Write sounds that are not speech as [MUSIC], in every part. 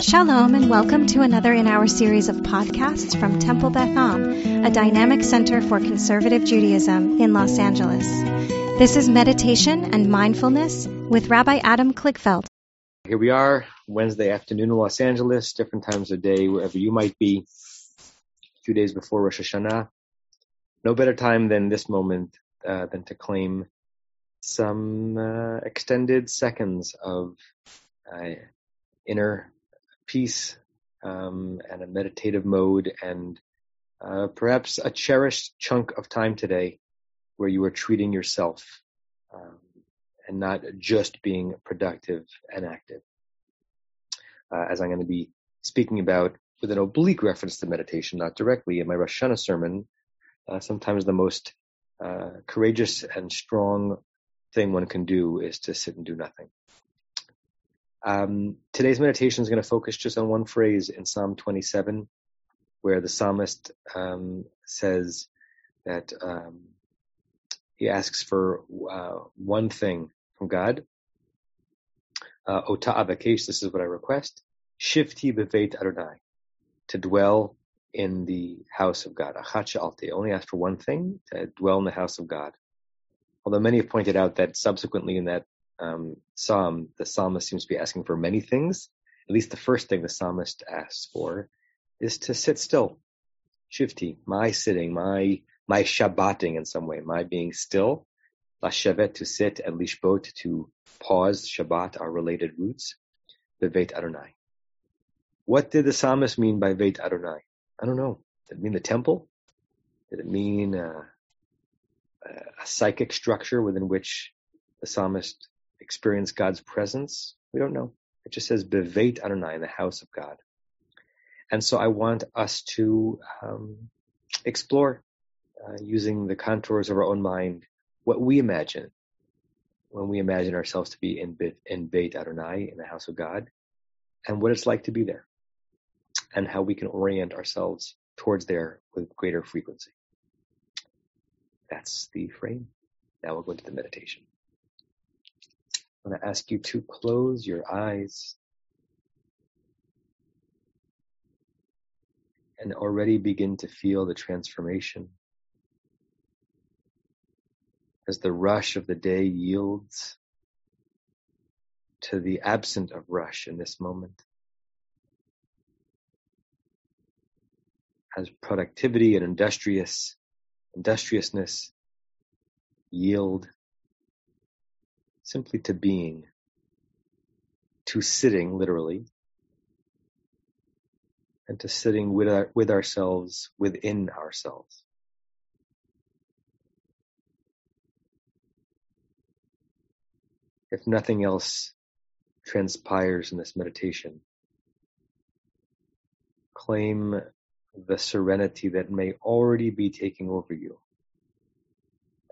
Shalom and welcome to another in our series of podcasts from Temple Beth Am, a dynamic center for conservative Judaism in Los Angeles. This is meditation and mindfulness with Rabbi Adam Kligfeld. Here we are, Wednesday afternoon in Los Angeles, different times of day, wherever you might be, a few days before Rosh Hashanah. No better time than this moment uh, than to claim some uh, extended seconds of uh, inner peace um, and a meditative mode and uh, perhaps a cherished chunk of time today where you are treating yourself um, and not just being productive and active. Uh, as I'm going to be speaking about with an oblique reference to meditation, not directly in my Rosh Hashanah sermon, uh, sometimes the most uh, courageous and strong thing one can do is to sit and do nothing. Um, today's meditation is going to focus just on one phrase in Psalm 27, where the psalmist um, says that um, he asks for uh, one thing from God. Uh, Ota avakesh, this is what I request. Shivti beveit Adonai, to dwell in the house of God. Achat alte, only ask for one thing, to dwell in the house of God. Although many have pointed out that subsequently in that um, psalm, the psalmist seems to be asking for many things. At least the first thing the psalmist asks for is to sit still. Shivti, my sitting, my my shabbating in some way, my being still. Lashevet to sit and lishbot to pause. Shabbat are related roots. Beveit Adonai. What did the psalmist mean by Veit Adonai? I don't know. Did it mean the temple? Did it mean uh, a psychic structure within which the psalmist experience God's presence? We don't know. It just says Beveit Adonai in the house of God. And so I want us to um, explore uh, using the contours of our own mind what we imagine when we imagine ourselves to be in Beit, in Beit Adonai in the house of God, and what it's like to be there, and how we can orient ourselves towards there with greater frequency. That's the frame. Now we'll go into the meditation. I'm going to ask you to close your eyes and already begin to feel the transformation as the rush of the day yields to the absent of rush in this moment. As productivity and industrious industriousness yield simply to being, to sitting literally, and to sitting with, our, with ourselves within ourselves. If nothing else transpires in this meditation, claim the serenity that may already be taking over you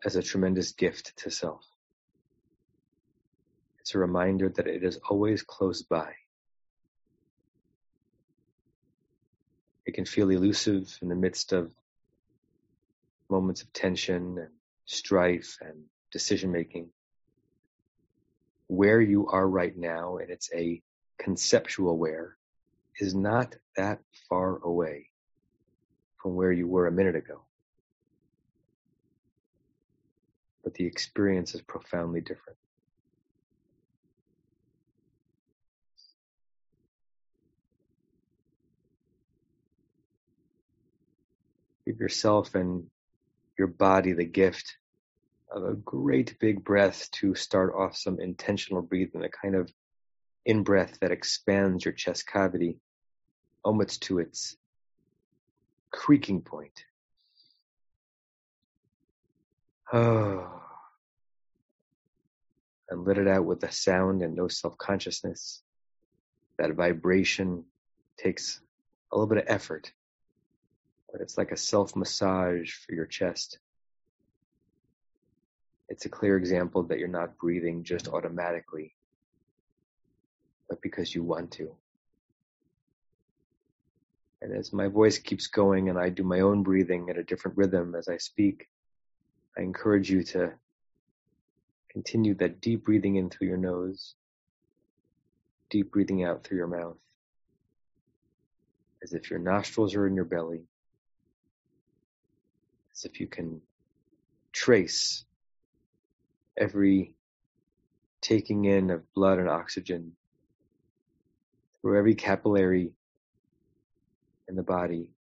as a tremendous gift to self. It's a reminder that it is always close by. It can feel elusive in the midst of moments of tension and strife and decision making. Where you are right now, and it's a conceptual where, is not that far away from where you were a minute ago. But the experience is profoundly different. Give yourself and your body the gift of a great big breath to start off some intentional breathing, a kind of in breath that expands your chest cavity almost to its creaking point. [SIGHS] Oh. And let it out with a sound and no self consciousness. That vibration takes a little bit of effort but it's like a self massage for your chest. It's a clear example that you're not breathing just automatically, but because you want to. And as my voice keeps going and I do my own breathing at a different rhythm as I speak, I encourage you to continue that deep breathing in through your nose, deep breathing out through your mouth. as if your nostrils are in your belly, as if you can trace every taking in of blood and oxygen through every capillary in the body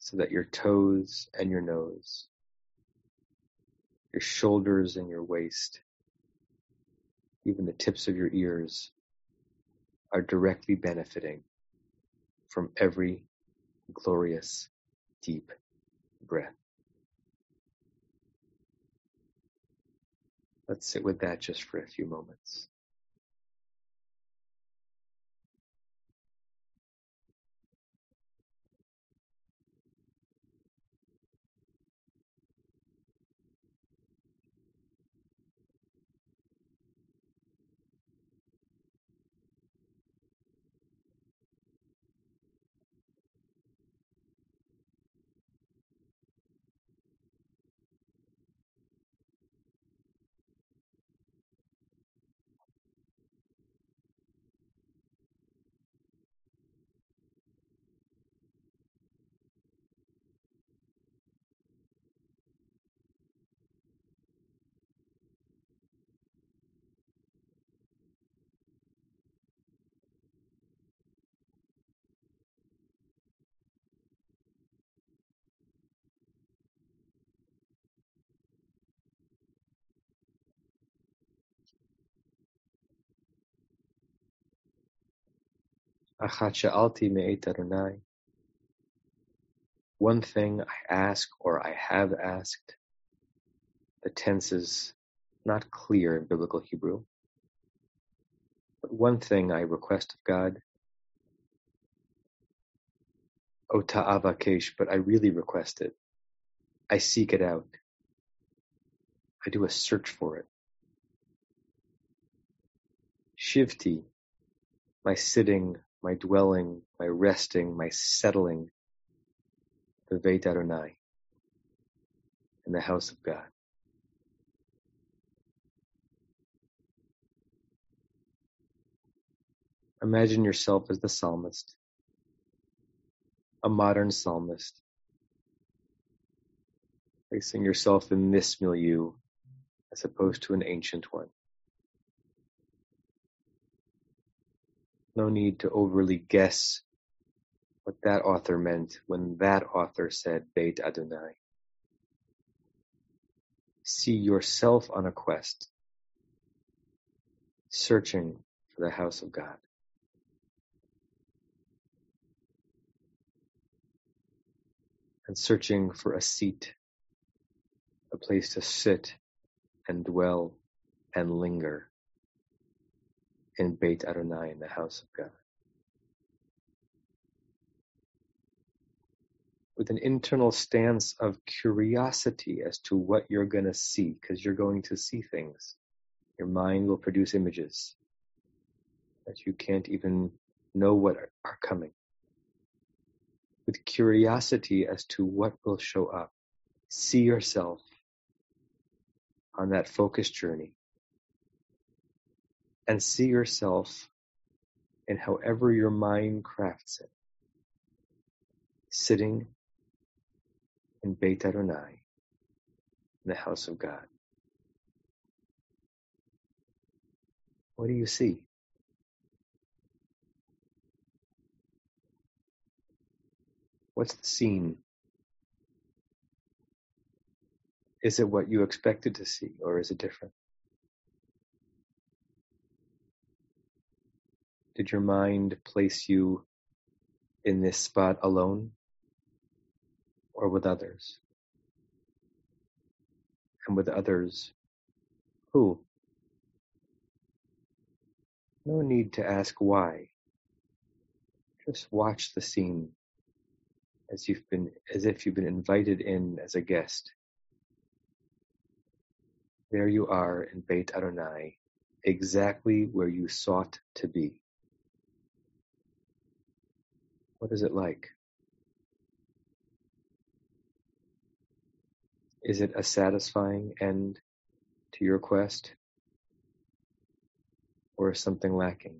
so that your toes and your nose, your shoulders and your waist, even the tips of your ears are directly benefiting from every glorious deep breath. Let's sit with that just for a few moments. One thing I ask or I have asked. The tense is not clear in biblical Hebrew. But one thing I request of God. Ota avakesh, but I really request it. I seek it out. I do a search for it. Shivti, my sitting my dwelling, my resting, my settling, the Veit Adonai, in the house of God. Imagine yourself as the psalmist, a modern psalmist, placing yourself in this milieu as opposed to an ancient one. No need to overly guess what that author meant when that author said Beit Adonai. See yourself on a quest, searching for the house of God. And searching for a seat, a place to sit and dwell and linger in Beit Adonai, in the house of God. With an internal stance of curiosity as to what you're going to see, because you're going to see things. Your mind will produce images that you can't even know what are coming. With curiosity as to what will show up, see yourself on that focused journey and see yourself in however your mind crafts it, sitting in Beit in the house of God. What do you see? What's the scene? Is it what you expected to see, or is it different? Did your mind place you in this spot alone or with others? And with others, who? No need to ask why. Just watch the scene as you've been, as if you've been invited in as a guest. There you are in Beit Adonai, exactly where you sought to be. What is it like? Is it a satisfying end to your quest? Or is something lacking?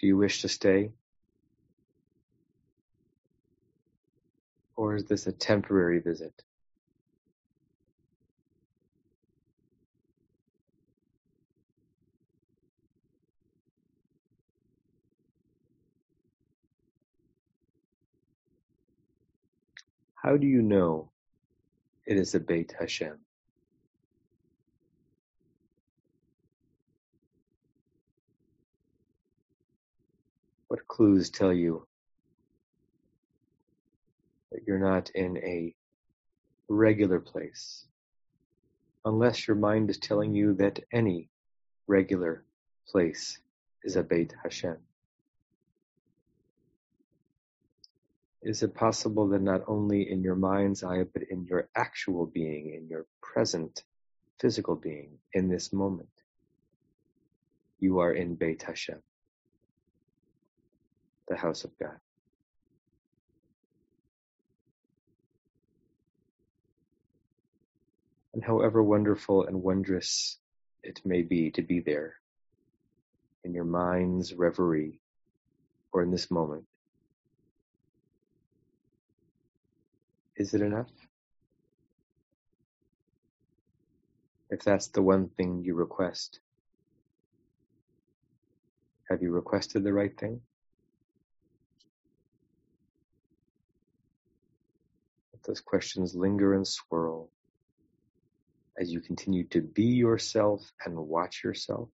Do you wish to stay? Or is this a temporary visit? How do you know it is a Beit Hashem? What clues tell you that you're not in a regular place? Unless your mind is telling you that any regular place is a Beit Hashem. Is it possible that not only in your mind's eye, but in your actual being, in your present physical being, in this moment, you are in Beit Hashem, the house of God? And however wonderful and wondrous it may be to be there, in your mind's reverie, or in this moment, Is it enough? If that's the one thing you request, have you requested the right thing? Let those questions linger and swirl as you continue to be yourself and watch yourself.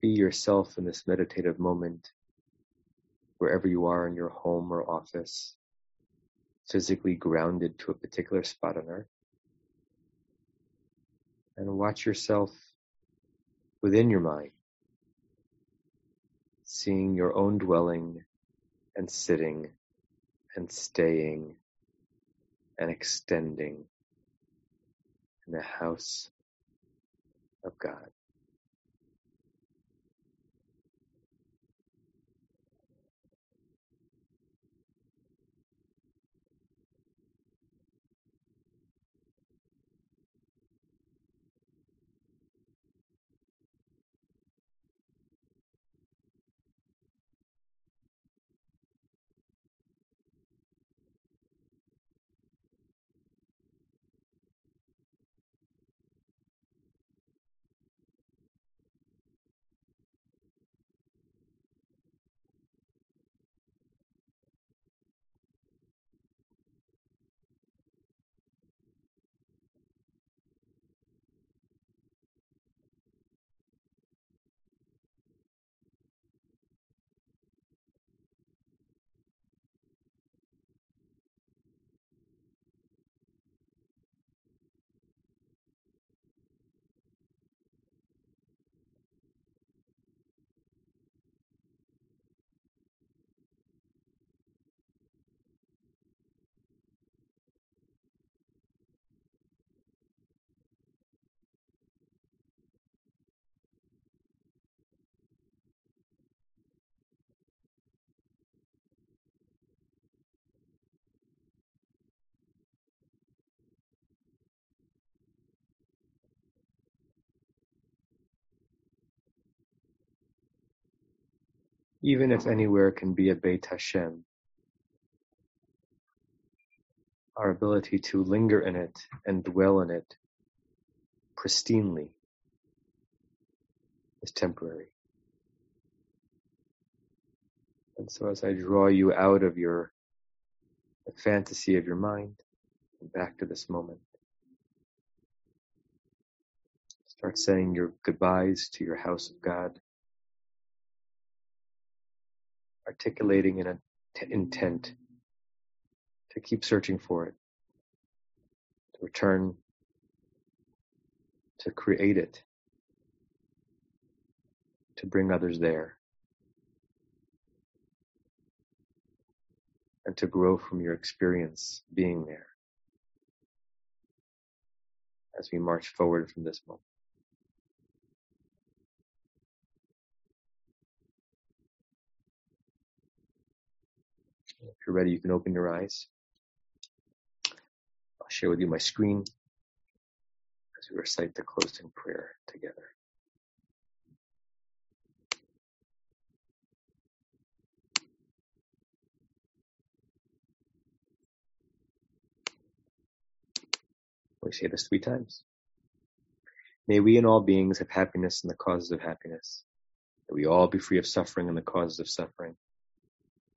Be yourself in this meditative moment, wherever you are in your home or office physically grounded to a particular spot on earth. And watch yourself within your mind, seeing your own dwelling and sitting and staying and extending in the house of God. Even if anywhere can be a Beit Hashem, our ability to linger in it and dwell in it pristinely is temporary. And so as I draw you out of your fantasy of your mind and back to this moment, start saying your goodbyes to your house of God. Articulating an intent to keep searching for it, to return, to create it, to bring others there, and to grow from your experience being there as we march forward from this moment. You're ready, you can open your eyes. I'll share with you my screen as we recite the closing prayer together. We say this three times. May we and all beings have happiness in the causes of happiness. May we all be free of suffering in the causes of suffering.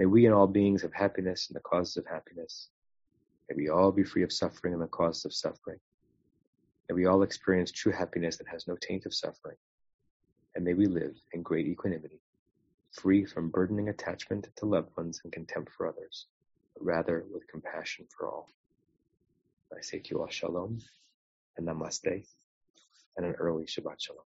May we and all beings have happiness and the causes of happiness. May we all be free of suffering and the causes of suffering. May we all experience true happiness that has no taint of suffering. And may we live in great equanimity, free from burdening attachment to loved ones and contempt for others, but rather with compassion for all. I say to you all shalom and namaste and an early Shabbat shalom.